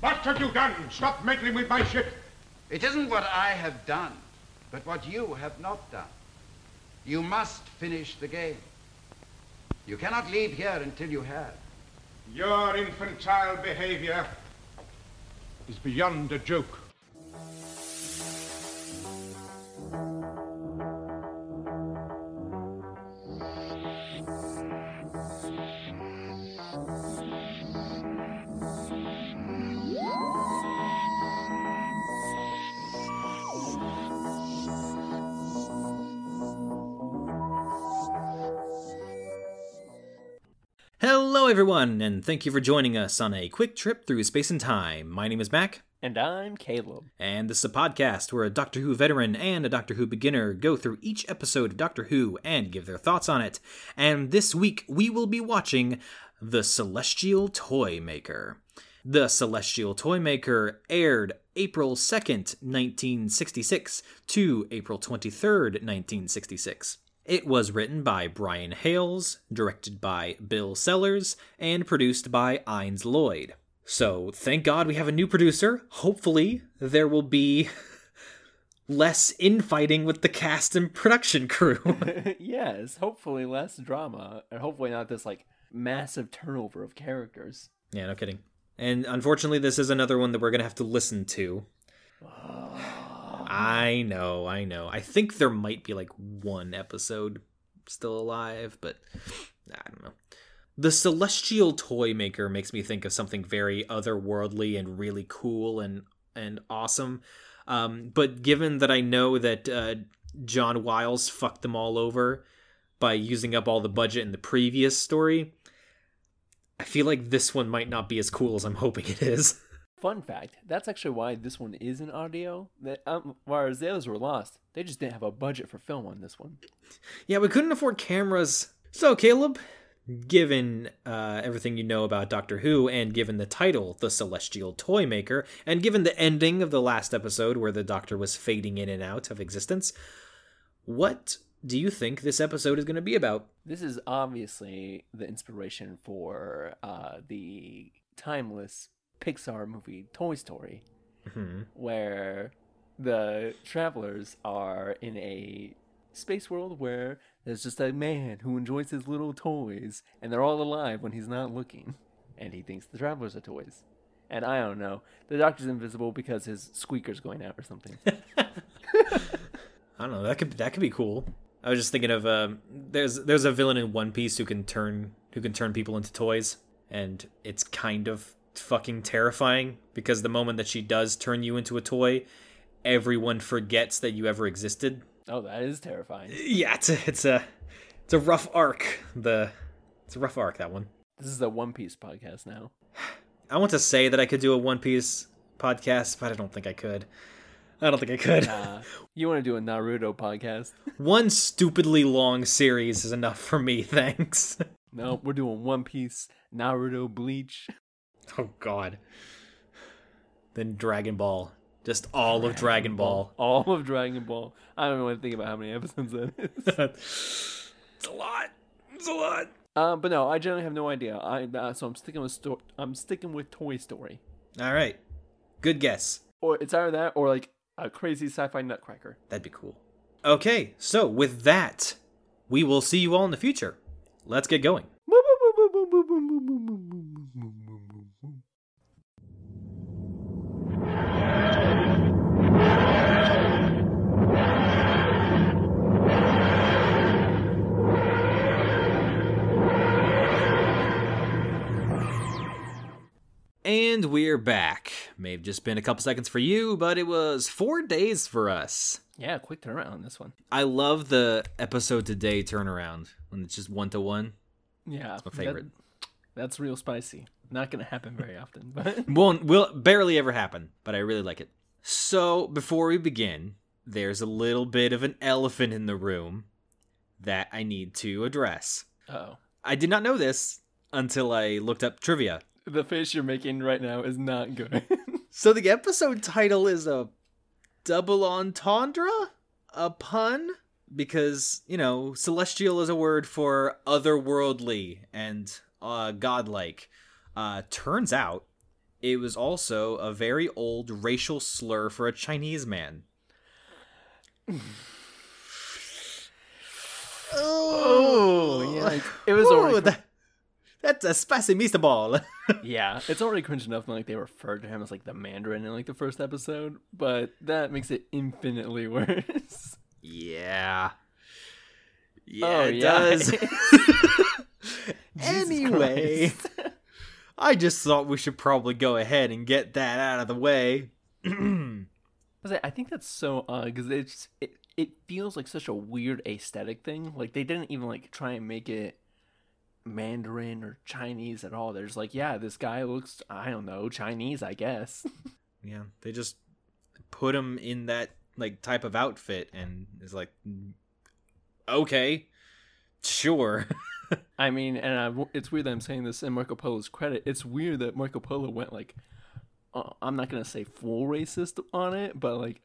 What have you done? Stop meddling with my ship. It isn't what I have done, but what you have not done. You must finish the game. You cannot leave here until you have. Your infantile behavior is beyond a joke. Hello, everyone, and thank you for joining us on a quick trip through space and time. My name is Mac, And I'm Caleb. and this is a podcast where a Doctor Who veteran and a Doctor Who beginner go through each episode of Doctor Who and give their thoughts on it. And this week, we will be watching The Celestial Toy Maker. The Celestial Toy Maker aired April 2nd, 1966 to April 23rd, 1966. It was written by Brian Hayles, directed by Bill Sellars, and produced by Innes Lloyd. So, thank God we have a new producer. Hopefully, there will be less infighting with the cast and production crew. yes, hopefully less drama, and hopefully not this like massive turnover of characters. yeah, no kidding. And unfortunately, this is another one that we're going to have to listen to. I know, I know. I think there might be like one episode still alive, but I don't know. The Celestial Toy Maker makes me think of something very otherworldly and really cool and and awesome. Um, but given that I know that uh, John Wiles fucked them all over by using up all the budget in the previous story, I feel like this one might not be as cool as I'm hoping it is. Fun fact: That's actually why this one is in audio. That um, whereas the others were lost, they just didn't have a budget for film on this one. Yeah, we couldn't afford cameras. So, Caleb, given uh, everything you know about Doctor Who, and given the title, The Celestial Toy Maker, and given the ending of the last episode where the Doctor was fading in and out of existence, what do you think this episode is going to be about? This is obviously the inspiration for uh, the timeless Pixar movie Toy Story, where the travelers are in a space world where there's just a man who enjoys his little toys, and they're all alive when he's not looking, and he thinks the travelers are toys. And I don't know, the doctor's invisible because his squeaker's going out or something. I don't know. That could that could be cool. I was just thinking of um, there's there's a villain in One Piece who can turn who can turn people into toys, and it's kind of fucking terrifying because the moment that she does turn you into a toy, everyone forgets that you ever existed. oh, that is terrifying. Yeah, it's a it's a it's a rough arc. The it's a rough arc that one. This is a One Piece podcast now. I want to say that I could do a One Piece podcast, but I don't think I could. I don't think I could. You want to do a Naruto podcast? One stupidly long series is enough for me, thanks. No, we're doing One Piece, Naruto, Bleach. Oh God. Then Dragon Ball, just all of Dragon Ball. all of Dragon Ball. I don't even want to think about how many episodes that is. it's a lot. It's a lot. uh, but no, I generally have no idea. I uh, so I'm sticking with sto- I'm sticking with Toy Story, All right. Good guess. or it's either that or like a crazy sci-fi Nutcracker. That'd be cool. Okay, so with that, we will see you all in the future. Let's get going. And we're back. May have just been a couple seconds for you, but it was four days for us. Yeah, quick turnaround on this one. I love the episode today turnaround when it's just one to one. Yeah, it's my favorite. that- that's real spicy. Not gonna happen very often, but Won't will barely ever happen, but I really like it. So before we begin, there's a little bit of an elephant in the room that I need to address. oh, I did not know this until I looked up trivia. The face you're making right now is not good. So the episode title is a double entendre, a pun, because you know celestial is a word for otherworldly and uh, godlike. Uh, turns out it was also a very old racial slur for a Chinese man. Oh, yeah. It was Ooh, already. that- that's a spicy mister ball. yeah, it's already cringe enough when like they referred to him as like the Mandarin in like the first episode, but that makes it infinitely worse. yeah. Yeah, Oh, it yeah. does. Anyway, I just thought we should probably go ahead and get that out of the way. I I think that's so odd because it's it, it feels like such a weird aesthetic thing. Like they didn't even like try and make it Mandarin or Chinese at all. They're just like, yeah, this guy looks I don't know Chinese, I guess. yeah, they just put him in that like type of outfit and is like, okay, sure. I mean, and I, it's weird that I'm saying this in Marco Polo's credit. It's weird that Marco Polo went like, uh, I'm not gonna say full racist on it, but like,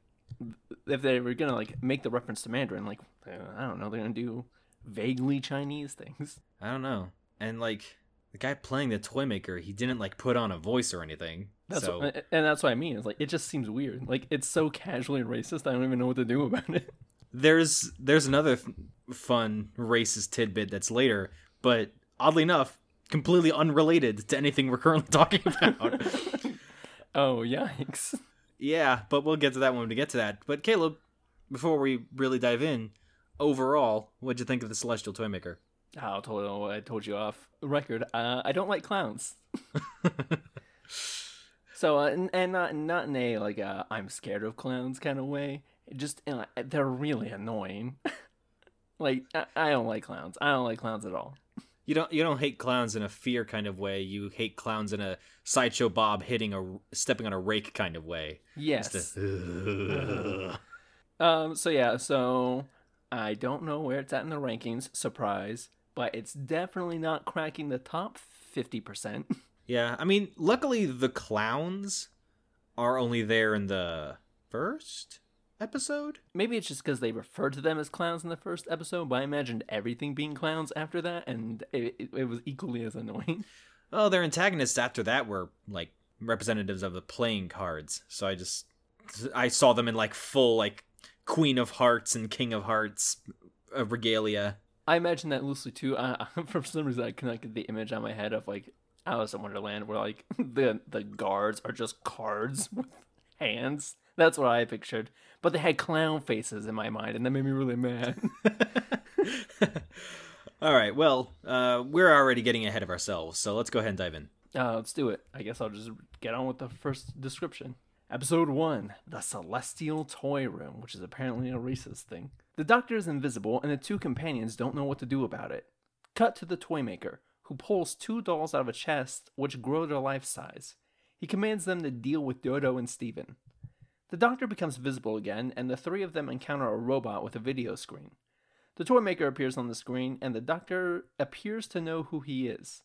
if they were gonna like make the reference to Mandarin, like, uh, I don't know, they're gonna do vaguely Chinese things. I don't know. And like the guy playing the toy maker, he didn't like put on a voice or anything. That's so what, and that's what I mean. It's like it just seems weird. Like it's so casually racist. I don't even know what to do about it. there's there's another f- fun racist tidbit that's later, but oddly enough, completely unrelated to anything we're currently talking about. Oh yikes! yeah, but we'll get to that when we get to that. But Caleb, before we really dive in, overall, what'd you think of the Celestial Toymaker? I told I told you off record. Uh, I don't like clowns. so uh, and, and not not in a like uh, I'm scared of clowns kind of way. Just you know, they're really annoying. like I, I don't like clowns. I don't like clowns at all. You don't you don't hate clowns in a fear kind of way. You hate clowns in a sideshow Bob hitting a stepping on a rake kind of way. Yes. A- Um. So yeah. So I don't know where it's at in the rankings. Surprise. But it's definitely not cracking the top fifty percent. Yeah, I mean, luckily the clowns are only there in the first episode. Maybe it's just because they referred to them as clowns in the first episode, but I imagined everything being clowns after that, and it, it, it was equally as annoying. Oh, their antagonists after that were like representatives of the playing cards. So I just I saw them in like full like Queen of Hearts and King of Hearts uh, regalia. I imagine that loosely too. I, for some reason, I connected the image on my head of like Alice in Wonderland, where like the the guards are just cards with hands. That's what I pictured. But they had clown faces in my mind, and that made me really mad. All right, well, uh, we're already getting ahead of ourselves, so let's go ahead and dive in. Uh, let's do it. I guess I'll just get on with the first description. Episode 1 The Celestial Toy Room, which is apparently a racist thing. The doctor is invisible, and the two companions don't know what to do about it. Cut to the toy maker, who pulls two dolls out of a chest which grow to life size. He commands them to deal with Dodo and Steven. The doctor becomes visible again, and the three of them encounter a robot with a video screen. The toy maker appears on the screen, and the doctor appears to know who he is.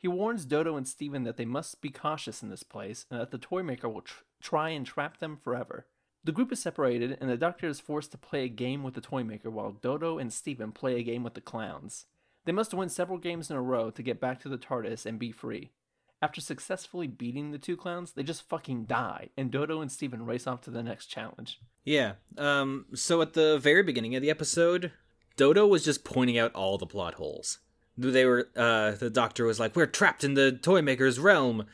He warns Dodo and Steven that they must be cautious in this place and that the toy maker will tr- try and trap them forever. The group is separated, and the doctor is forced to play a game with the toy maker while Dodo and Steven play a game with the clowns. They must win several games in a row to get back to the TARDIS and be free. After successfully beating the two clowns, they just fucking die, and Dodo and Steven race off to the next challenge. Yeah. Um. So at the very beginning of the episode, Dodo was just pointing out all the plot holes. They were. Uh. The doctor was like, "We're trapped in the toy maker's realm,"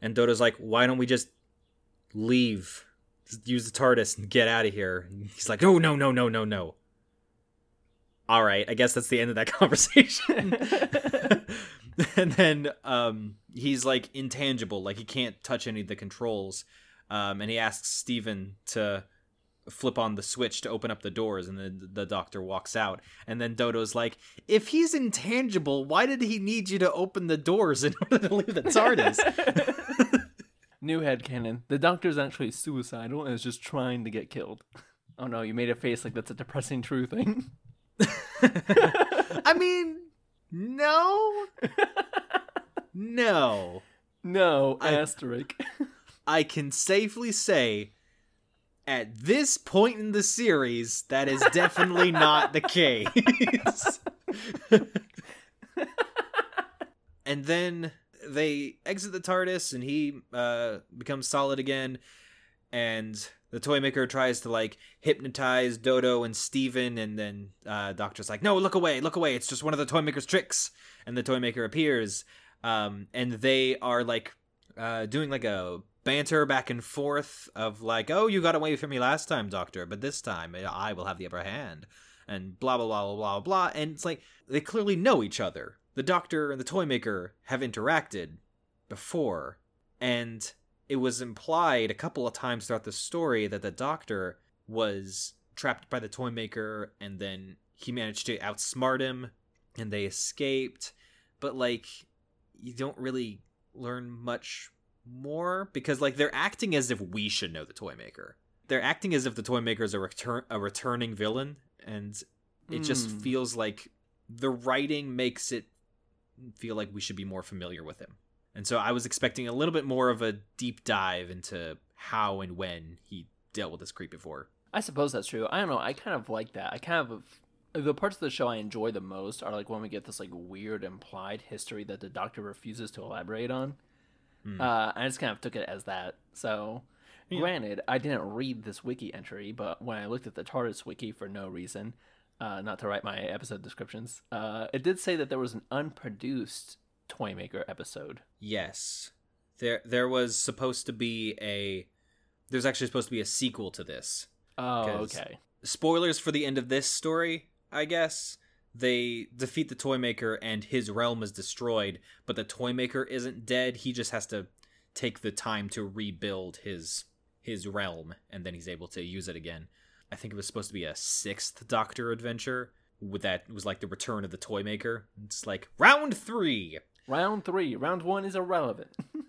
and Dodo's like, "Why don't we just leave? Just use the TARDIS and get out of here?" And he's like, "No, no, no, no, no, no." All right. I guess that's the end of that conversation. and then um, he's like intangible, like he can't touch any of the controls. Um, and he asks Steven to flip on the switch to open up the doors, and then the doctor walks out. And then Dodo's like, "If he's intangible, why did he need you to open the doors in order to leave the TARDIS?" New headcanon. The doctor's actually suicidal and is just trying to get killed. Oh no, you made a face like that's a depressing true thing. I mean, no, no. No, I- asterisk. I can safely say at this point in the series, that is definitely not the case. and then they exit the TARDIS and he uh, becomes solid again, and the toy maker tries to like hypnotize Dodo and Steven, and then uh, Doctor's like, "No, look away, look away! It's just one of the toy maker's tricks." And the toy maker appears, um, and they are like uh, doing like a banter back and forth of like, "Oh, you got away from me last time, Doctor, but this time eh, I will have the upper hand." And blah blah blah blah blah blah, and it's like they clearly know each other. The Doctor and the toy maker have interacted before, and it was implied a couple of times throughout the story that the doctor was trapped by the toy maker and then he managed to outsmart him and they escaped but like you don't really learn much more because like they're acting as if we should know the toy maker they're acting as if the toy maker is a return a returning villain and it mm. just hmm. feels like the writing makes it feel like we should be more familiar with him and so I was expecting a little bit more of a deep dive into how and when he dealt with this creep before. I suppose that's true. I don't know. I kind of like that. I kind of the parts of the show I enjoy the most are like when we get this like weird implied history that the doctor refuses to elaborate on. Mm. Uh, I just kind of took it as that. So, yeah. granted, I didn't read this wiki entry, but when I looked at the TARDIS wiki for no reason, uh, not to write my episode descriptions, uh, it did say that there was an unproduced Toymaker episode. Yes. There there was supposed to be a there's actually supposed to be a sequel to this. Oh, okay. Spoilers for the end of this story, I guess. They defeat the Toymaker and his realm is destroyed, but the Toymaker isn't dead. He just has to take the time to rebuild his his realm and then he's able to use it again. I think it was supposed to be a sixth Doctor adventure with that was like the return of the Toymaker. It's like round 3. Round three. Round one is irrelevant.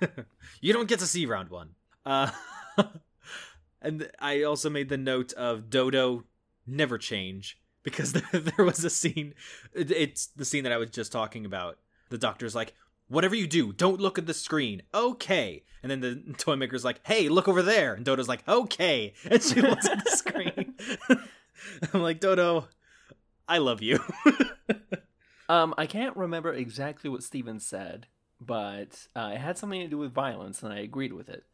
you don't get to see round one. Uh, and I also made the note of Dodo never change because there was a scene. It's the scene that I was just talking about. The doctor's like, whatever you do, don't look at the screen. Okay. And then the toy maker's like, hey, look over there. And Dodo's like, okay. And she looks at the screen. I'm like, Dodo, I love you. Um, I can't remember exactly what Steven said, but uh, it had something to do with violence, and I agreed with it.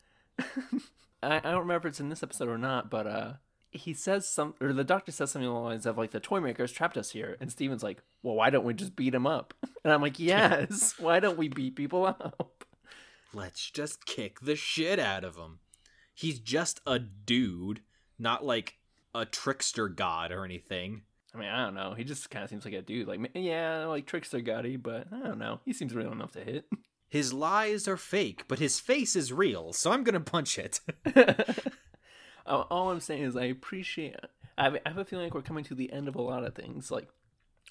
I, I, don't remember if it's in this episode or not, but uh, he says some, or the doctor says something along the lines of like, "The toy makers trapped us here," and Steven's like, "Well, why don't we just beat him up?" And I'm like, "Yes, why don't we beat people up?" Let's just kick the shit out of him. He's just a dude, not like a trickster god or anything. I mean, I don't know. He just kind of seems like a dude. Like, yeah, like Trickster Gotti, but I don't know. He seems real enough to hit. His lies are fake, but his face is real, so I'm gonna punch it. Uh, all I'm saying is I appreciate. I have a feeling like we're coming to the end of a lot of things. Like,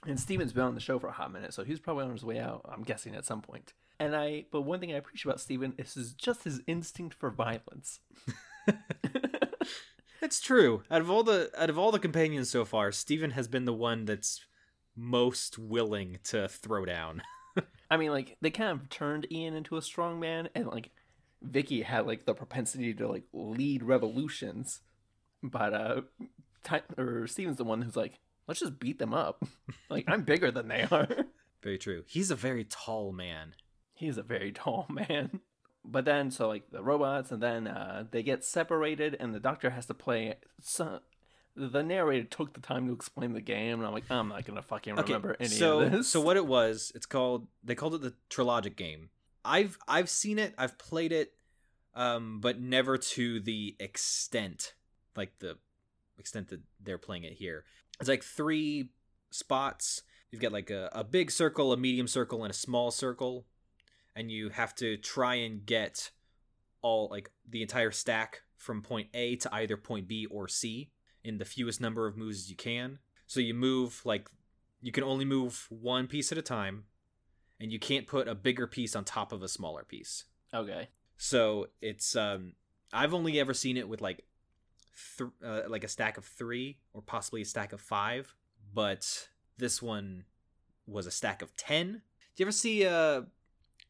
and Steven's been on the show for a hot minute, so he's probably on his way out. I'm guessing at some point. And I, but one thing I appreciate about Steven is his, just his instinct for violence. It's true. Out of all the out of all the companions so far, Steven has been the one that's most willing to throw down. I mean, like they kind of turned Ian into a strong man, and like Vicki had like the propensity to like lead revolutions, but uh, Ty- or Steven's the one who's like, let's just beat them up. like I'm bigger than they are. Very true. He's a very tall man. He's a very tall man but then so like the robots and then uh, they get separated and the doctor has to play some the narrator took the time to explain the game and i'm like i'm not gonna fucking remember okay, any so, of this so what it was it's called they called it the trilogic game i've i've seen it i've played it um but never to the extent like the extent that they're playing it here it's like three spots you've got like a, a big circle a medium circle and a small circle and you have to try and get all like the entire stack from point A to either point B or C in the fewest number of moves as you can. So you move like you can only move one piece at a time and you can't put a bigger piece on top of a smaller piece. Okay. So it's um I've only ever seen it with like th- uh, like a stack of 3 or possibly a stack of 5, but this one was a stack of 10. Do you ever see uh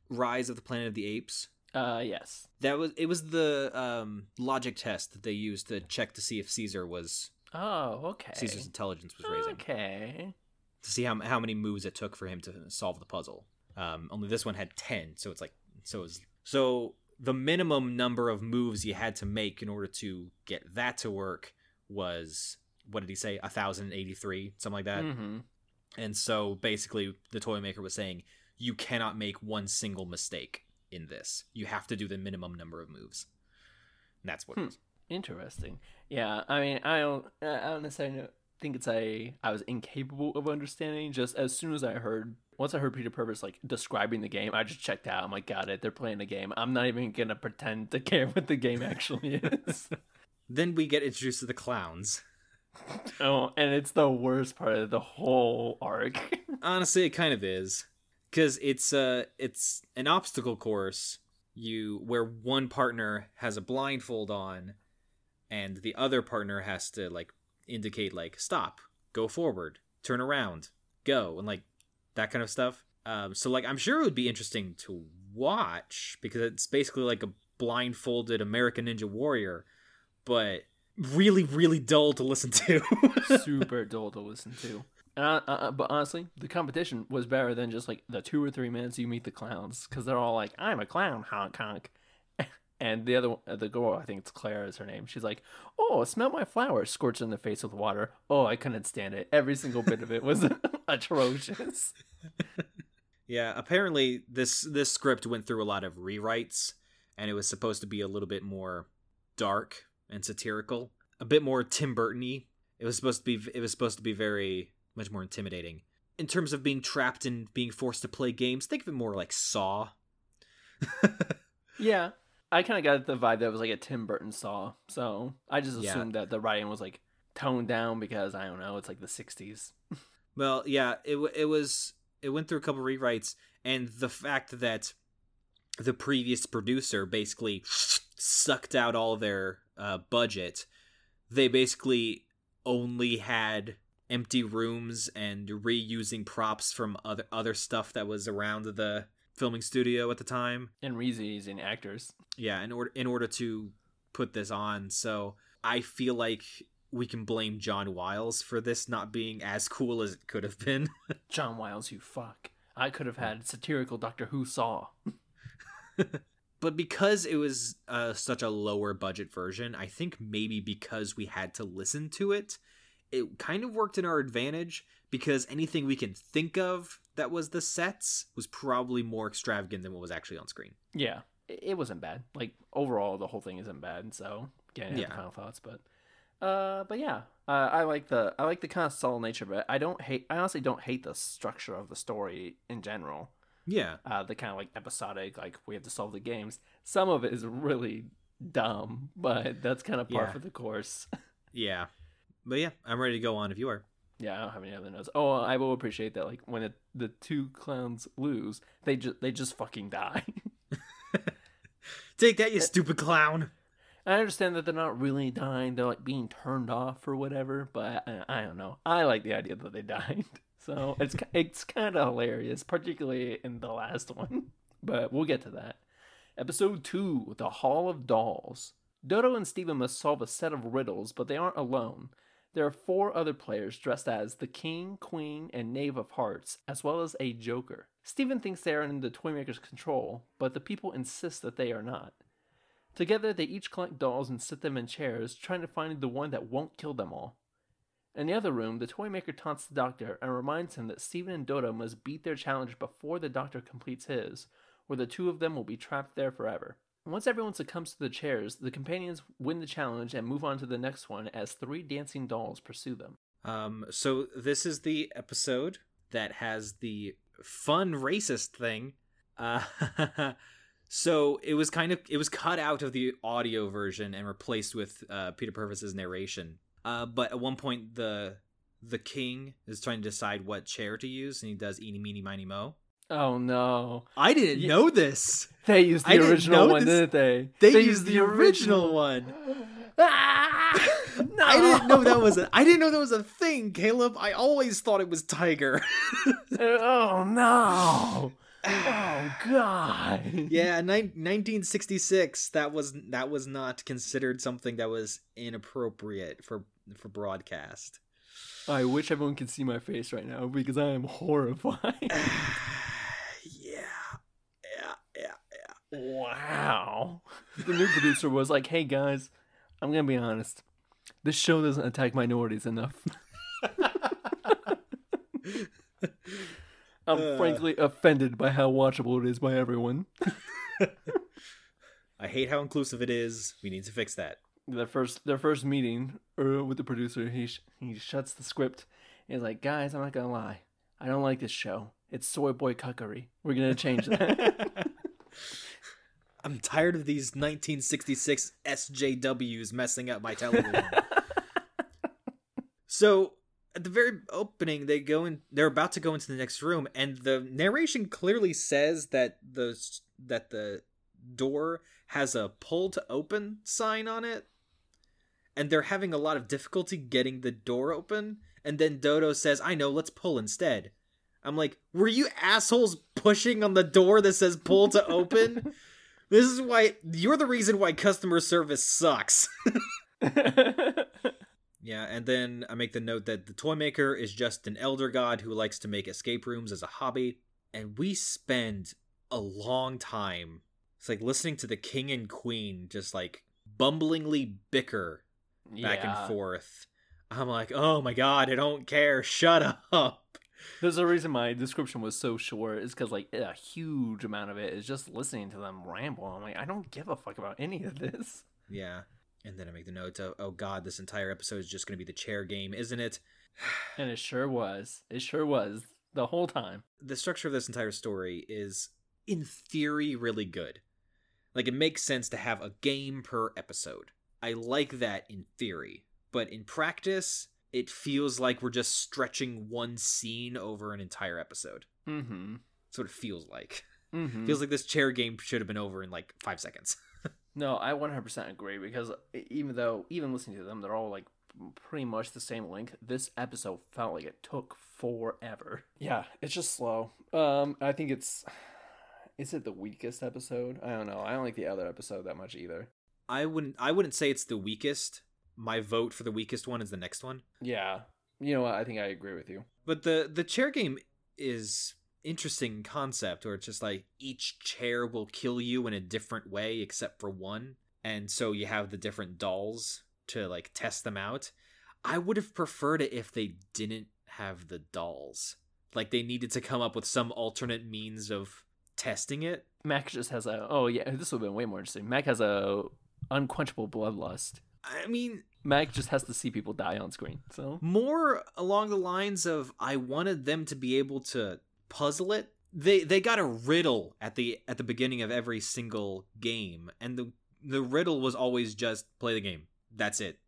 Rise of the Planet of the Apes? Uh, yes. That was it. Was the um, logic test that they used to check to see if Caesar was. Oh, okay. Caesar's intelligence was raising. Okay. To see how how many moves it took for him to solve the puzzle. Um, only this one had ten, so it's like so it was so the minimum number of moves you had to make in order to get that to work was what did he say? A thousand eighty three, something like that. Mm-hmm. And so basically, the toy maker was saying you cannot make one single mistake in this. You have to do the minimum number of moves. And that's what. Hmm. It was. Interesting. Yeah, I mean, I don't, I don't necessarily think it's a I was incapable of understanding. Just as soon as I heard, once I heard Peter Purves like describing the game, I just checked out. I'm like, got it. They're playing a game. I'm not even gonna pretend to care what the game actually is. Then we get introduced to the clowns. oh, and it's the worst part of the whole arc. Honestly, it kind of is, because it's uh it's an obstacle course. You where one partner has a blindfold on, and the other partner has to like indicate like stop, go forward, turn around, go, and like that kind of stuff. Um, so like I'm sure it would be interesting to watch because it's basically like a blindfolded American Ninja Warrior, but really really dull to listen to. Super dull to listen to. And I, uh, but honestly, the competition was better than just like the two or three minutes you meet the clowns because they're all like, "I'm a clown, honk honk," and the other one- uh, the girl, I think it's Claire is her name. She's like, "Oh, smell my flower!" Scorched in the face with water. Oh, I couldn't stand it. Every single bit of it was atrocious. Yeah, apparently this this script went through a lot of rewrites and it was supposed to be a little bit more dark and satirical, a bit more Tim Burton-y. It was supposed to be it was supposed to be very much more intimidating. In terms of being trapped and being forced to play games, think of it more like Saw. Yeah, I kind of got the vibe that it was like a Tim Burton Saw. So I just Yeah. assumed that the writing was like toned down because I don't know, it's like the '60s. Well, yeah, it it was it went through a couple rewrites, and the fact that the previous producer basically sucked out all their uh, budget, they basically only had empty rooms and reusing props from other other stuff that was around the filming studio at the time. And and actors. Yeah, in order in order to put this on, so I feel like we can blame John Wiles for this not being as cool as it could have been. John Wiles, you fuck. I could have had satirical Doctor Who Saw. but because it was uh, such a lower budget version, I think maybe because we had to listen to it, it kind of worked in our advantage because anything we can think of that was the sets was probably more extravagant than what was actually on screen. Yeah, it, wasn't bad. Like overall, the whole thing isn't bad. So getting yeah. Yeah. final thoughts, but uh, but yeah, uh, I like the I like the kind of subtle nature of it. I don't hate. I honestly don't hate the structure of the story in general. Yeah. Uh, the kind of like episodic, like we have to solve the games. Some of it is really dumb, but that's kind of par Yeah. for the course. Yeah. But yeah, I'm ready to go on if you are. Yeah, I don't have any other notes. Oh, I will appreciate that. Like when it, the two clowns lose, they just they just fucking die. Take that, you stupid clown. I understand that they're not really dying; they're like being turned off or whatever. But I, I don't know. I like the idea that they died, so it's it's kind of hilarious, particularly in the last one. But we'll get to that. Episode two: The Hall of Dolls. Dodo and Steven must solve a set of riddles, but they aren't alone. There are four other players dressed as the King, Queen, and Knave of Hearts, as well as a Joker. Steven thinks they are in the Toymaker's control, but the people insist that they are not. Together, they each collect dolls and sit them in chairs, trying to find the one that won't kill them all. In the other room, the Toymaker taunts the Doctor and reminds him that Steven and Dodo must beat their challenge before the Doctor completes his, or the two of them will be trapped there forever. Once everyone succumbs to the chairs, the companions win the challenge and move on to the next one as three dancing dolls pursue them. Um, so this is the episode that has the fun racist thing. Uh, so it was kind of it was cut out of the audio version and replaced with uh, Peter Purves's narration. Uh, but at one point the the king is trying to decide what chair to use, and he does eeny meeny miny mo. Oh no. I didn't know this. They used the didn't original one, this. didn't they? They, used the original one. Ah! No! I didn't know that was a I didn't know that was a thing, Caleb. I always thought it was Tiger. Oh no! Oh god! yeah, ni- 1966. That was that was not considered something that was inappropriate for for broadcast. I wish everyone could see my face right now because I am horrified. Yeah. Yeah. Wow. The new producer was like, "Hey guys, I'm gonna be honest. This show doesn't attack minorities enough. I'm Uh. frankly offended by how watchable it is by everyone." I hate how inclusive it is. We need to fix that. Their first their first meeting uh, with the producer, he sh- he shuts the script. He's like, "Guys, I'm not gonna lie. I don't like this show. It's soy boy cuckery. We're gonna change that." I'm tired of these 1966 SJWs messing up my television. so at the very opening, they go in. They're about to go into the next room, and the narration clearly says that the that the door has a pull to open sign on it, and they're having a lot of difficulty getting the door open. And then Dodo says, "I know, let's pull instead." I'm like, "Were you assholes pushing on the door that says pull to open?" This is why you're the reason why customer service sucks. yeah, and then I make the note that the toy maker is just an elder god who likes to make escape rooms as a hobby, and we spend a long time. It's like listening to the king and queen just like bumblingly bicker back Yeah. and forth. I'm like, oh my god, I don't care. Shut up. There's a reason my description was so short. Is because like a huge amount of it is just listening to them ramble. I'm like, I don't give a fuck about any of this. Yeah. And then I make the note of, oh god, this entire episode is just going to be the chair game, isn't it? And it sure was. It sure was the whole time. the structure of this entire story is in theory really good like it makes sense to have a game per episode i like that in theory but in practice it feels like we're just stretching one scene over an entire episode Mm-hmm. that's what it feels like Mm-hmm. feels like this chair game should have been over in like five seconds No, I 100% agree because even though, even listening to them, they're all like pretty much the same length. This episode felt like it took forever. Yeah, it's just slow. Um, I think it's. Is it the weakest episode? I don't know. I don't like the other episode that much either. i wouldn't i wouldn't say it's the weakest my vote for the weakest one is the next one Yeah. You know what? I think I agree with you. But the the chair game is interesting concept where it's just like each chair will kill you in a different way except for one and so you have the different dolls to like test them out i would have preferred it if they didn't have the dolls like they needed to come up with some alternate means of testing it Mac just has a. Oh yeah, this would have been way more interesting. Mac has a unquenchable bloodlust. i mean Mac just has to see people die on screen. So more along the lines of I wanted them to be able to puzzle it. They they got a riddle at the at the beginning of every single game, and the the riddle was always just play the game. That's it.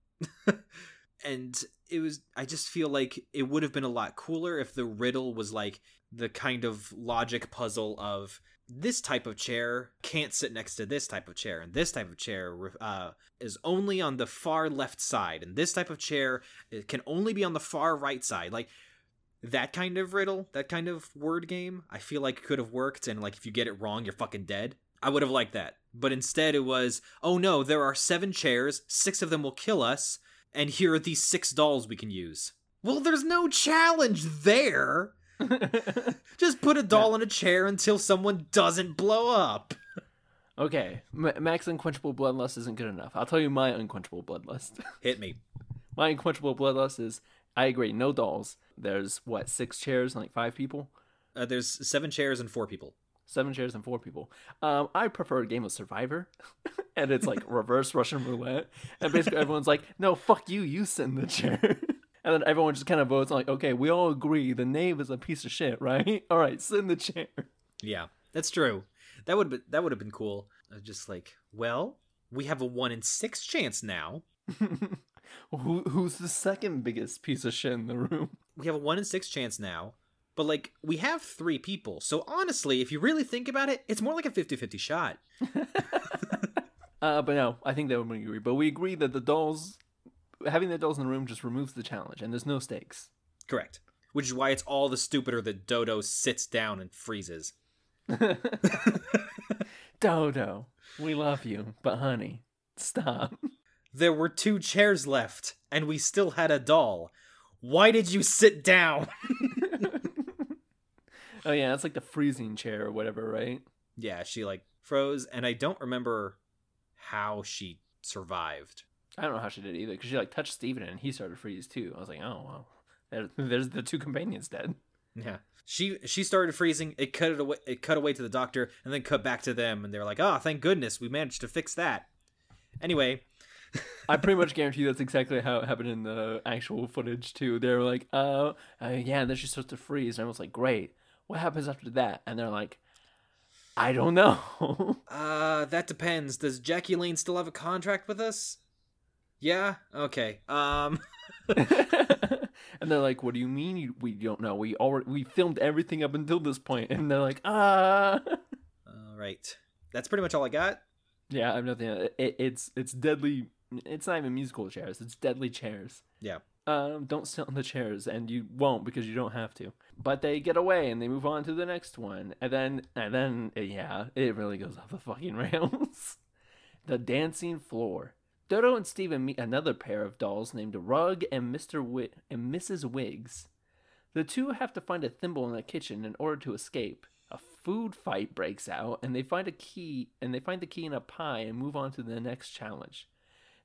and it was I just feel like it would have been a lot cooler if the riddle was like the kind of logic puzzle of this type of chair can't sit next to this type of chair and this type of chair uh, is only on the far left side and this type of chair can only be on the far right side like that kind of riddle that kind of word game i feel like could have worked and like if you get it wrong you're fucking dead i would have liked that but instead it was oh no there are seven chairs six of them will kill us and here are these six dolls we can use well there's no challenge there just put a doll in a chair until someone doesn't blow up okay, Ma- Mac's unquenchable bloodlust isn't good enough. I'll tell you my unquenchable bloodlust. hit me my unquenchable bloodlust is. I agree. No dolls. There's what six chairs and like five people, uh, there's seven chairs and four people seven chairs and four people. Um, I prefer a game of Survivor, and it's like reverse Russian roulette, and basically everyone's like, "No, fuck you. You sit in the chair." And then everyone just kind of votes like, okay, we all agree the knave is a piece of shit, right? All right, sit in the chair. Yeah, that's true. That would be, that would have been cool. Uh, Just like, well, we have a one in six chance now. Who, who's the second biggest piece of shit in the room? We have a one in six chance now. But like, we have three people. So honestly, if you really think about it, it's more like a 50-50 shot. Uh, but no, I think that would agree. But we agree that the dolls, having the dolls in the room just removes the challenge, and there's no stakes. Correct. Which is why it's all the stupider that Dodo sits down and freezes. Dodo, we love you, but honey, stop. There were two chairs left, and we still had a doll. Why did you sit down? oh yeah, that's like the freezing chair or whatever, right? yeah, she like froze, and I don't remember how she survived. I don't know how she did either because she like touched Steven and he started to freeze too. I was like, oh well, there, there's the two companions dead. Yeah. She she started freezing. It cut it away. It cut away to the doctor, and then cut back to them, and they're like, "Oh, thank goodness, we managed to fix that." Anyway, I pretty much guarantee that's exactly how it happened in the actual footage too. They're like, uh, uh yeah, and then she starts to freeze, and I was like, great. What happens after that? And they're like, I don't know. uh, that depends. Does Jackie Lane still have a contract with us? Yeah. Okay. Um. and they're like, "What do you mean you, we don't know? We already we filmed everything up until this point." And they're like, "Ah." All right. That's pretty much all I got. Yeah, I have nothing. It, it's it's deadly. It's not even musical chairs. It's deadly chairs. Yeah. Um, don't sit on the chairs, and you won't because you don't have to. But they get away and they move on to the next one, and then and then yeah, it really goes off the fucking rails. the dancing floor. Dodo and Steven meet another pair of dolls named Rugg and Mr. Wi- and Mrs. Wiggs. The two have to find a thimble in the kitchen in order to escape. A food fight breaks out, and they find a key and they find the key in a pie and move on to the next challenge.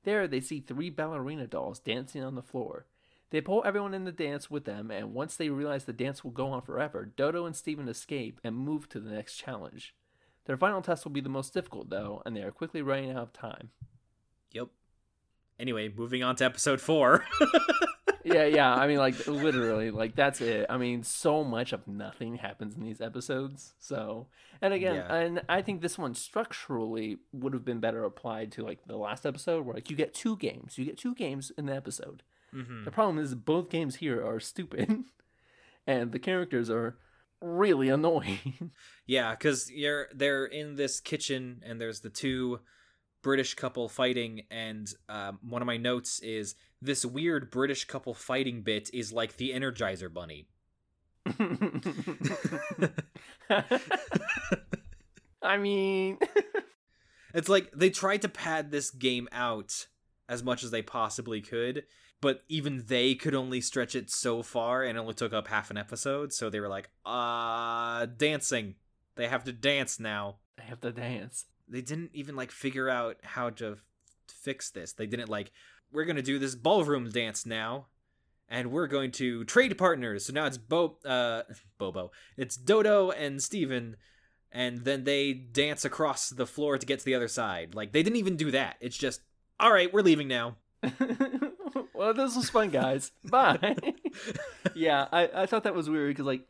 There they see three ballerina dolls dancing on the floor. They pull everyone in the dance with them, and once they realize the dance will go on forever, Dodo and Steven escape and move to the next challenge. Their final test will be the most difficult, though, and they are quickly running out of time. Yep. Anyway, moving on to episode four. yeah, yeah. I mean, like literally, like that's it. I mean, so much of nothing happens in these episodes. So, and again, Yeah. and I think this one structurally would have been better applied to like the last episode, where like you get two games, you get two games in the episode. Mhm. The problem is both games here are stupid, and the characters are really annoying. Yeah, because you're they're in this kitchen and there's the two British couple fighting, and um, one of my notes is this weird British couple fighting bit is like the Energizer Bunny. I mean, It's like they tried to pad this game out as much as they possibly could, but even they could only stretch it so far and only took up half an episode, so they were like, uh, dancing. They have to dance now. They have to dance. They didn't even like figure out how to f- fix this. They didn't like, we're going to do this ballroom dance now. And we're going to trade partners. So now it's Bo uh Bobo. It's Dodo and Steven and then they dance across the floor to get to the other side. Like they didn't even do that. It's just all right, we're leaving now. well, this was fun, guys. Bye. yeah, I, I thought that was weird because like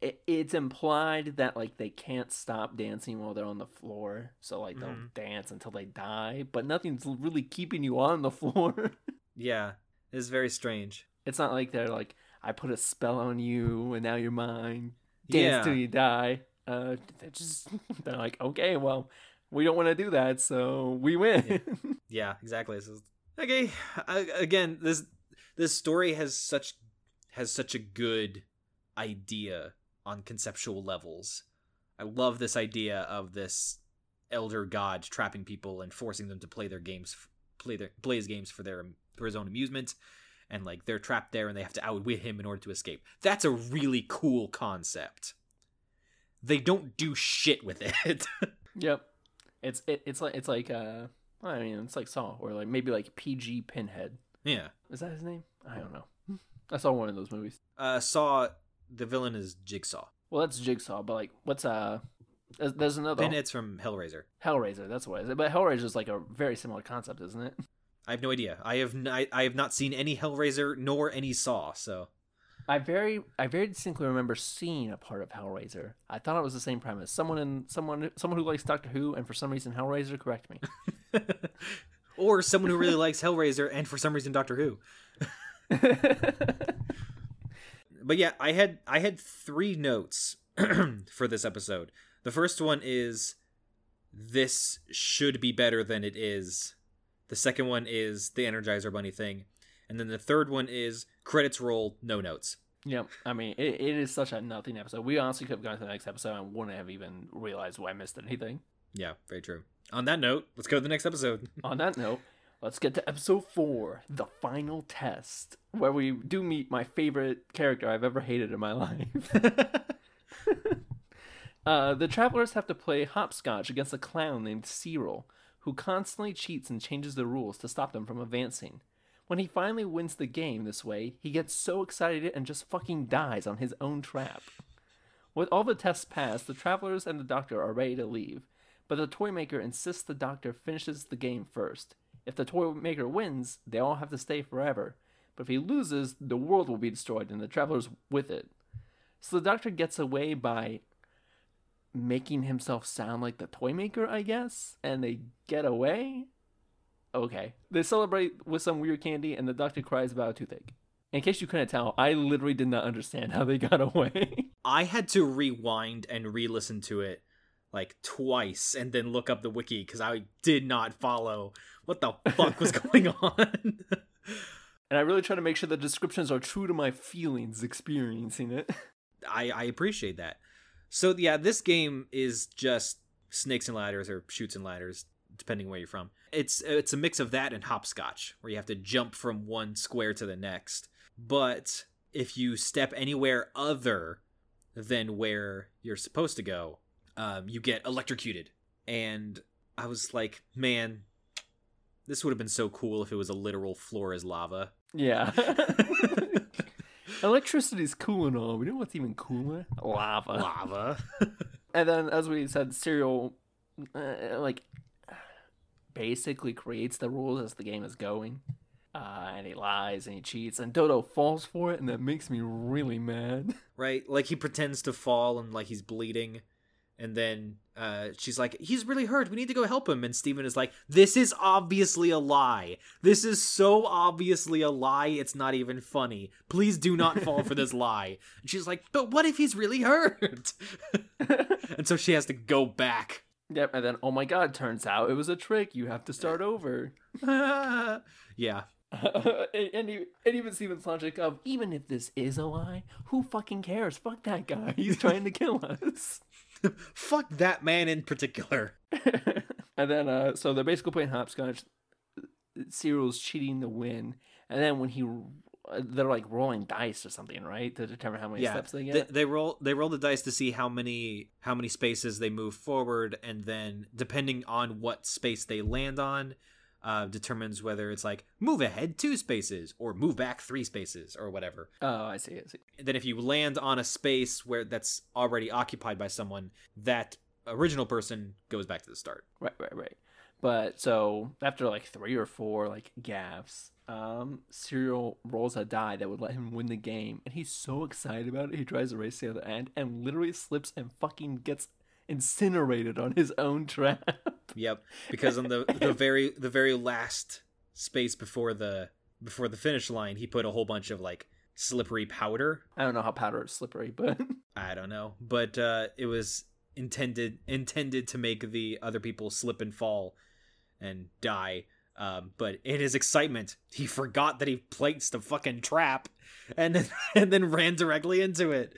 it, it's implied that like they can't stop dancing while they're on the floor, so like they'll Mhm. dance until they die, but nothing's really keeping you on the floor. Yeah, it's very strange. it's not like they're like I put a spell on you and now you're mine. Dance Yeah. till you die. Uh, they're just they're like okay, well, we don't want to do that, so we win. Yeah, exactly. This is okay. I, again, this this story has such has such a good idea on conceptual levels. I love this idea of this elder god trapping people and forcing them to play their games, play their play his games for their for his own amusement, and like they're trapped there and they have to outwit him in order to escape. That's a really cool concept. They don't do shit with it. Yep. It's it, it's like it's like uh I mean it's like Saw or like maybe like PG Pinhead. yeah. Is that his name? I don't know. I saw one of those movies. Uh, Saw the villain is Jigsaw. Well, that's Jigsaw, but like what's uh there's, there's another Pinhead's from Hellraiser. Hellraiser. That's what it is. But Hellraiser is like a very similar concept, isn't it? I have no idea. I have n- I, I have not seen any Hellraiser nor any Saw. So I very I very distinctly remember seeing a part of Hellraiser. I thought it was the same premise. Someone in someone someone who likes Doctor Who and for some reason Hellraiser, correct me. or someone who really likes Hellraiser and for some reason Doctor Who. But yeah, I had I had three notes for this episode. The first one is this should be better than it is. The second one is the Energizer Bunny thing. And then the third one is credits roll, no notes. Yep. I mean, it, it is such a nothing episode. We honestly could have gone to the next episode and wouldn't have even realized why I missed anything. Yeah, very true. On that note, let's go to the next episode. On that note, let's get to episode four, the final test, where we do meet my favorite character I've ever hated in my life. Uh, the travelers have to play hopscotch against a clown named Cyril, who constantly cheats and changes the rules to stop them from advancing. When he finally wins the game this way, he gets so excited and just fucking dies on his own trap. With all the tests passed, the travelers and the doctor are ready to leave, but the toy maker insists the doctor finishes the game first. If the toy maker wins, they all have to stay forever, but if he loses, the world will be destroyed and the travelers with it. So the doctor gets away by making himself sound like the toy maker, I guess, and they get away. Okay. They celebrate with some weird candy, and the doctor cries about a toothache. In case you couldn't tell, I literally did not understand how they got away. I had to rewind and re listen to it like twice and then look up the wiki because I did not follow what the fuck was going on. and I really try to make sure the descriptions are true to my feelings experiencing it. I, I appreciate that. So yeah, this game is just snakes and ladders or Chutes and Ladders, depending where you're from. It's it's a mix of that and hopscotch, where you have to jump from one square to the next. But if you step anywhere other than where you're supposed to go, um, you get electrocuted. And I was like, man, this would have been so cool if it was a literal floor is lava. Yeah. Electricity's cool and all. We know what's even cooler? Lava. Lava. and then, as we said, Cyril, uh, like, basically creates the rules as the game is going. Uh, and he lies and he cheats, and Dodo falls for it, and that makes me really mad. Right? Like, he pretends to fall and, like, he's bleeding and then uh, she's like, "He's really hurt. We need to go help him." And Steven is like, "This is obviously a lie. This is so obviously a lie. It's not even funny. Please do not fall for this lie." And she's like, "But what if he's really hurt?" and so she has to go back. Yep. And then, oh my god, turns out it was a trick. You have to start over. yeah. and, and, even Steven's logic of even if this is a lie, who fucking cares? Fuck that guy. He's trying to kill us. Fuck that man in particular. and then, uh, so they're basically playing hopscotch. Cyril's cheating to win, and then when he, they're like rolling dice or something, right, to determine how many yeah, steps they get. They, they roll. They roll the dice to see how many how many spaces they move forward, and then depending on what space they land on, uh, determines whether it's like move ahead two spaces or move back three spaces or whatever. Oh, I see. I see. And then if you land on a space where that's already occupied by someone, that original person goes back to the start. Right, right, right. But so after like three or four like gaffes, um, Cyril rolls a die that would let him win the game, and he's so excited about it. He tries to race to the other end and literally slips and fucking gets incinerated on his own trap. Yep, because on the the very the very last space before the before the finish line, he put a whole bunch of like slippery powder. I don't know how powder is slippery, but I don't know. But uh, it was intended intended to make the other people slip and fall and die. Um, but in his excitement, he forgot that he placed a fucking trap, and then and then ran directly into it.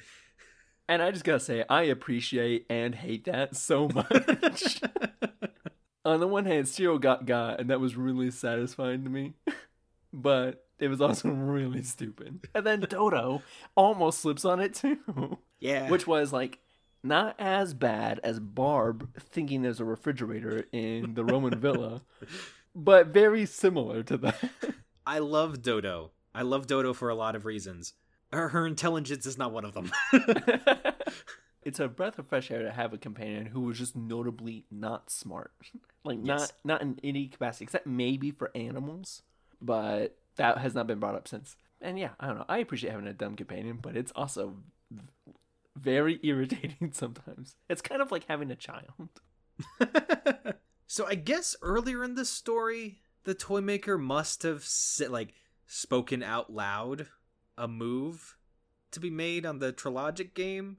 And I just gotta say, I appreciate and hate that so much. On the one hand, Cyril got got, and that was really satisfying to me. but it was also really stupid. And then Dodo almost slips on it too. Yeah. Which was like not as bad as Barb thinking there's a refrigerator in the Roman villa, but very similar to that. I love Dodo. I love Dodo for a lot of reasons her, her intelligence is not one of them. it's a breath of fresh air to have a companion who was just notably not smart, like yes. not not in any capacity except maybe for animals, but that has not been brought up since. And yeah, I don't know. I appreciate having a dumb companion, but it's also very irritating sometimes. It's kind of like having a child. so I guess earlier in the story, the toy maker must have like spoken out loud a move to be made on the Trilogic game,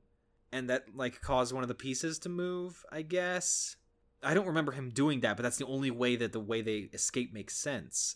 and that like caused one of the pieces to move. I guess I don't remember him doing that, but that's the only way that the way they escape makes sense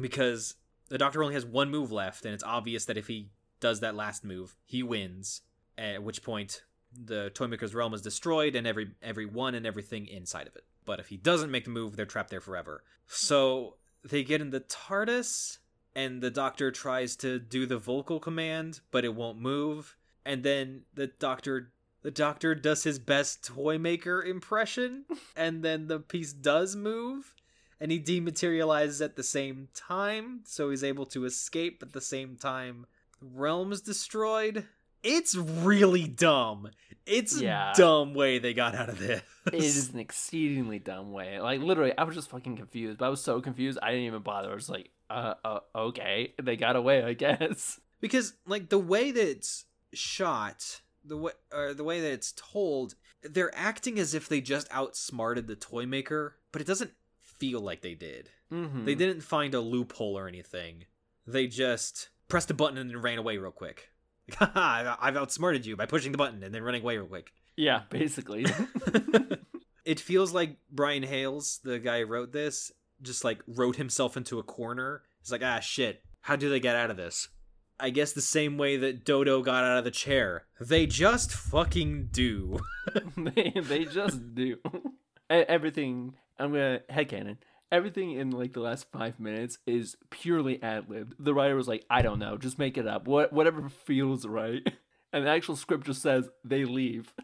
because the Doctor only has one move left, and it's obvious that if he does that last move, he wins. At which point, the Toymaker's realm is destroyed, and every everyone and everything inside of it. But if he doesn't make the move, they're trapped there forever. So they get in the TARDIS and the doctor tries to do the vocal command, but it won't move. And then the doctor the doctor does his best toy maker impression, and then the piece does move, and he dematerializes at the same time, so he's able to escape at the same time. The realm's destroyed. It's really dumb. It's Yeah. a dumb way they got out of this. It is an exceedingly dumb way. Like literally, I was just fucking confused. But I was so confused, I didn't even bother. I was like, uh, uh okay, they got away, I guess. because like the way that it's shot the way or the way that it's told they're acting as if they just outsmarted the toy maker but it doesn't feel like they did Mm-hmm. they didn't find a loophole or anything they just pressed a button and then ran away real quick like, i've outsmarted you by pushing the button and then running away real quick Yeah, basically. it feels like Brian Hayles the guy who wrote this just like wrote himself into a corner he's like ah shit how do they get out of this I guess the same way that Dodo got out of the chair. They just fucking do. they they just do everything. I'm gonna headcanon. Everything in like the last five minutes is purely ad libbed. The writer was like, I don't know, just make it up. What whatever feels right. And the actual script just says they leave.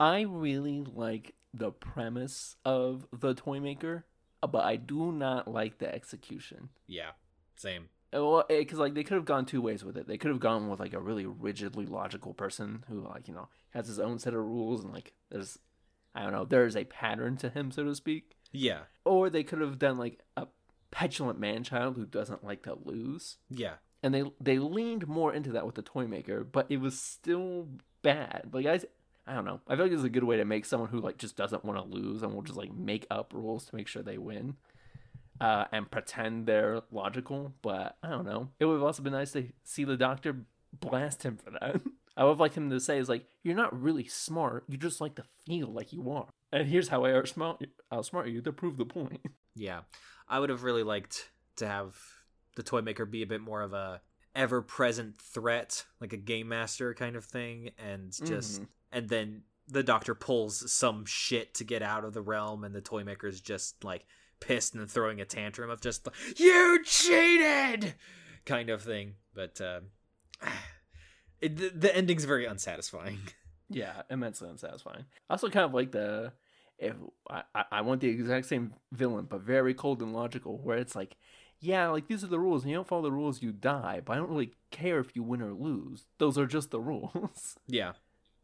I really like the premise of the toy maker, but I do not like the execution. yeah, same. Uh, well, eh, because like they could have gone two ways with it. They could have gone with like a really rigidly logical person who like you know has his own set of rules and like there's I don't know there's a pattern to him so to speak. Yeah, Or they could have done like a petulant man child who doesn't like to lose. yeah, And they they leaned more into that with the toy maker, but it was still bad. Like I I don't know. I feel like it's a good way to make someone who like just doesn't want to lose and will just like make up rules to make sure they win. Uh, and pretend they're logical, but I don't know. It would have also been nice to see the doctor blast him for that. I would have liked him to say, "Is like you're not really smart. You just like to feel like you are." And here's how I outsmart outsmart you to prove the point. yeah. I would have really liked to have the toy maker be a bit more of a ever-present threat, like a game master kind of thing, and just Mhm. And then the doctor pulls some shit to get out of the realm, and the toy maker's just like pissed and throwing a tantrum of just you cheated kind of thing. But uh, it, the, the ending's very unsatisfying. Yeah, immensely unsatisfying. I also kind of like the if I, I- I want the exact same villain, but very cold and logical, where it's like, yeah, like these are the rules, and you don't follow the rules, you die. But I don't really care if you win or lose; those are just the rules. Yeah,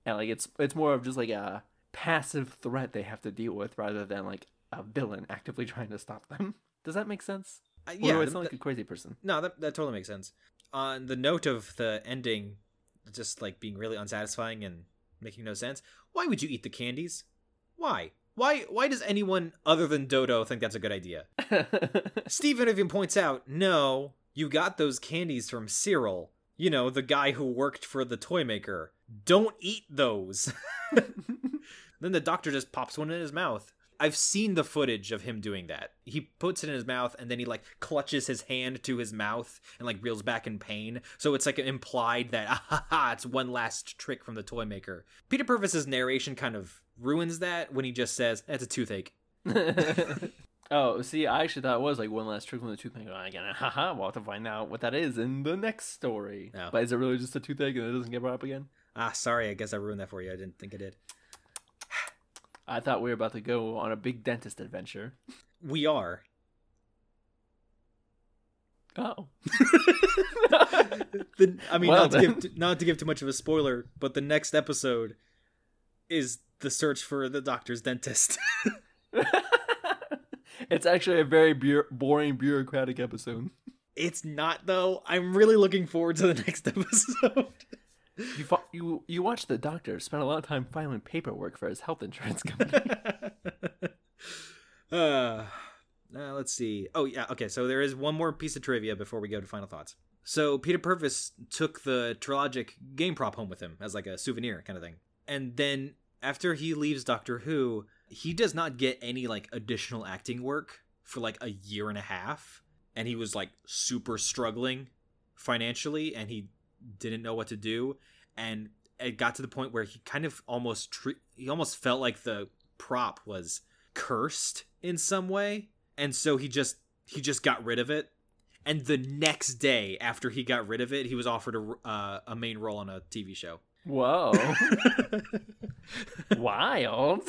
and like it's it's more of just like a passive threat they have to deal with, rather than like a villain actively trying to stop them. Does that make sense? Uh, Or do yeah. I sound like a crazy person? No, that that totally makes sense. On the note of the ending, just like being really unsatisfying and making no sense. Why would you eat the candies? Why? Why? Why does anyone other than Dodo think that's a good idea? Steven even points out, no, you got those candies from Cyril. You know, the guy who worked for the toy maker. Don't eat those. then the doctor just pops one in his mouth. I've seen the footage of him doing that. He puts it in his mouth and then he like clutches his hand to his mouth and like reels back in pain. So it's like implied that ah, ha, ha, it's one last trick from the toy maker. Peter Purves's narration kind of ruins that when he just says, "It's a toothache." oh, see, I actually thought it was like one last trick from the toothache. Again, haha, we'll have to find out what that is in the next story. Oh. But is it really just a toothache and it doesn't get brought up again? Ah, sorry, I guess I ruined that for you. I didn't think I did. I thought we were about to go on a big dentist adventure. We are. Oh. The, I mean, Well, not to then. give not to give too much of a spoiler, but the next episode is the search for the doctor's dentist. It's actually a very bu- boring bureaucratic episode. it's not though. I'm really looking forward to the next episode. You fo- you you watch the doctor spend a lot of time filing paperwork for his health insurance company. uh, uh, let's see. Oh yeah, okay. So there is one more piece of trivia before we go to final thoughts. So Peter Purves took the Trilogic game prop home with him as like a souvenir kind of thing, and then after he leaves Doctor Who, he does not get any like additional acting work for like a year and a half, and he was like super struggling financially, and he didn't know what to do, and it got to the point where he kind of almost tre- he almost felt like the prop was cursed in some way and so he just he just got rid of it and the next day after he got rid of it he was offered a, uh, a main role on a tv show Whoa. Wild.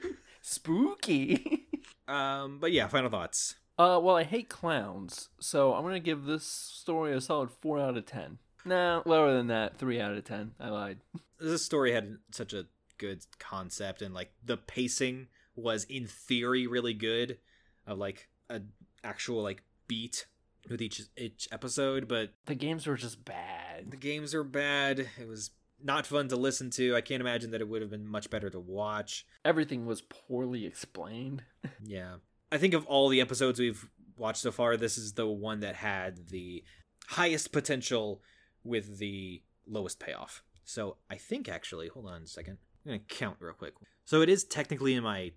Spooky. Um, but yeah, final thoughts. Uh, well, I hate clowns, so I'm gonna give this story a solid four out of ten. Nah, lower than that, three out of ten. I lied. This story had such a good concept, and like the pacing was in theory really good, of like a actual like beat with each each episode, but The games were just bad. the games are bad. It was not fun to listen to. I can't imagine that it would have been much better to watch. Everything was poorly explained. Yeah. I think of all the episodes we've watched so far, this is the one that had the highest potential with the lowest payoff. So I think actually, hold on a second. I'm going to count real quick. So it is technically in my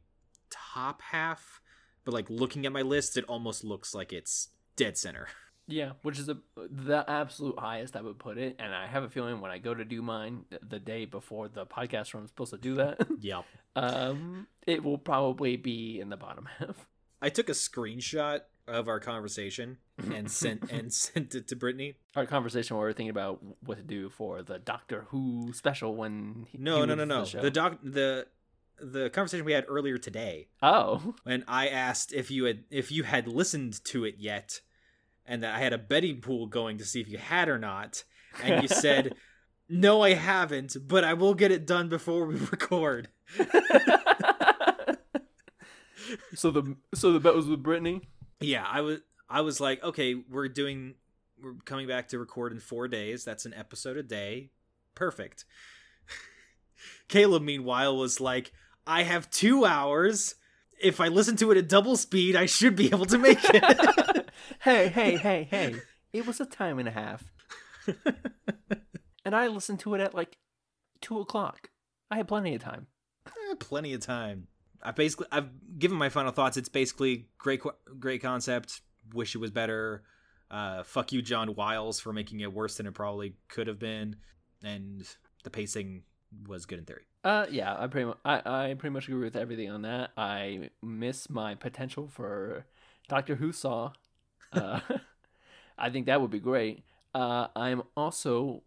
top half, but like looking at my list, it almost looks like it's dead center. Yeah, which is a, the absolute highest I would put it, and I have a feeling when I go to do mine the day before the podcast room is supposed to do that, Yep. um, it will probably be in the bottom half. I took a screenshot of our conversation and sent and sent it to Brittany. Our conversation where we are thinking about what to do for the Doctor Who special when he, No, he no, no, no. The. The doc the the conversation we had earlier today oh, when I asked if you had if you had listened to it yet, and that I had a betting pool going to see if you had or not, and you said, "No, I haven't, but I will get it done before we record." so the so the bet was with Brittany. Yeah, I was I was like, okay, we're doing we're coming back to record in four days. That's an episode a day. Perfect. Caleb, meanwhile, was like, I have two hours. If I listen to it at double speed, I should be able to make it. Hey, hey, hey, hey! It was a time and a half, and I listened to it at like two o'clock. I had plenty of time. Eh, plenty of time. I basically I've given my final thoughts. It's basically great great concept. Wish it was better. Uh, fuck you, John Wiles, for making it worse than it probably could have been. And the pacing was good in theory. Uh, yeah, I pretty much, I, I pretty much agree with everything on that. I miss my potential for Doctor Who Saw. Uh, I think that would be great. Uh, I'm also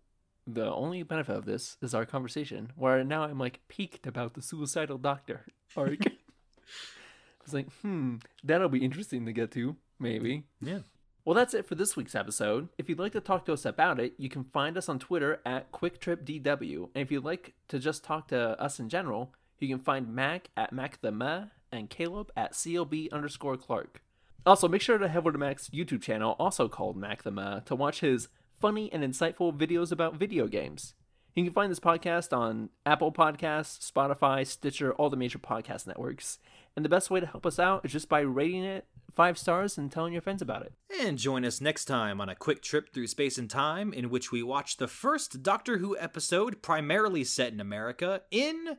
the only benefit of this is our conversation, where now I'm like peaked about the suicidal doctor arc. I was like, hmm, that'll be interesting to get to, maybe. Yeah. Well, that's it for this week's episode. If you'd like to talk to us about it, you can find us on Twitter at QuickTripDW. And if you'd like to just talk to us in general, you can find Mac at Mac the Ma and Caleb at CLB underscore Clark. Also, make sure to head over to Mac's YouTube channel, also called Mac the Ma, to watch his funny and insightful videos about video games. You can find this podcast on Apple Podcasts, Spotify, Stitcher, all the major podcast networks. And the best way to help us out is just by rating it five stars and telling your friends about it. And join us next time on a quick trip through space and time in which we watch the first Doctor Who episode primarily set in America in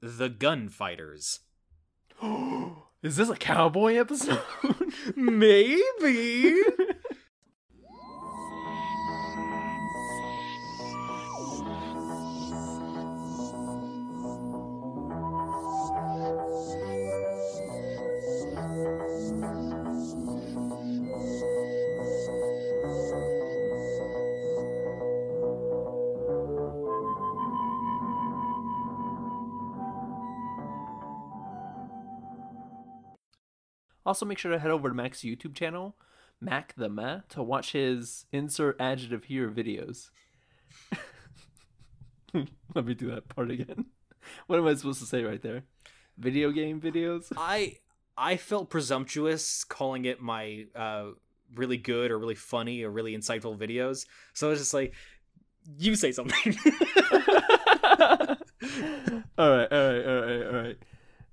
The Gunfighters. Is this a cowboy episode? Maybe. Also, make sure to head over to Mac's YouTube channel, Mac the Ma, to watch his insert adjective here videos. Let me do that part again. What am I supposed to say right there? Video game videos? I I felt presumptuous calling it my uh really good or really funny or really insightful videos. So I was just like, you say something.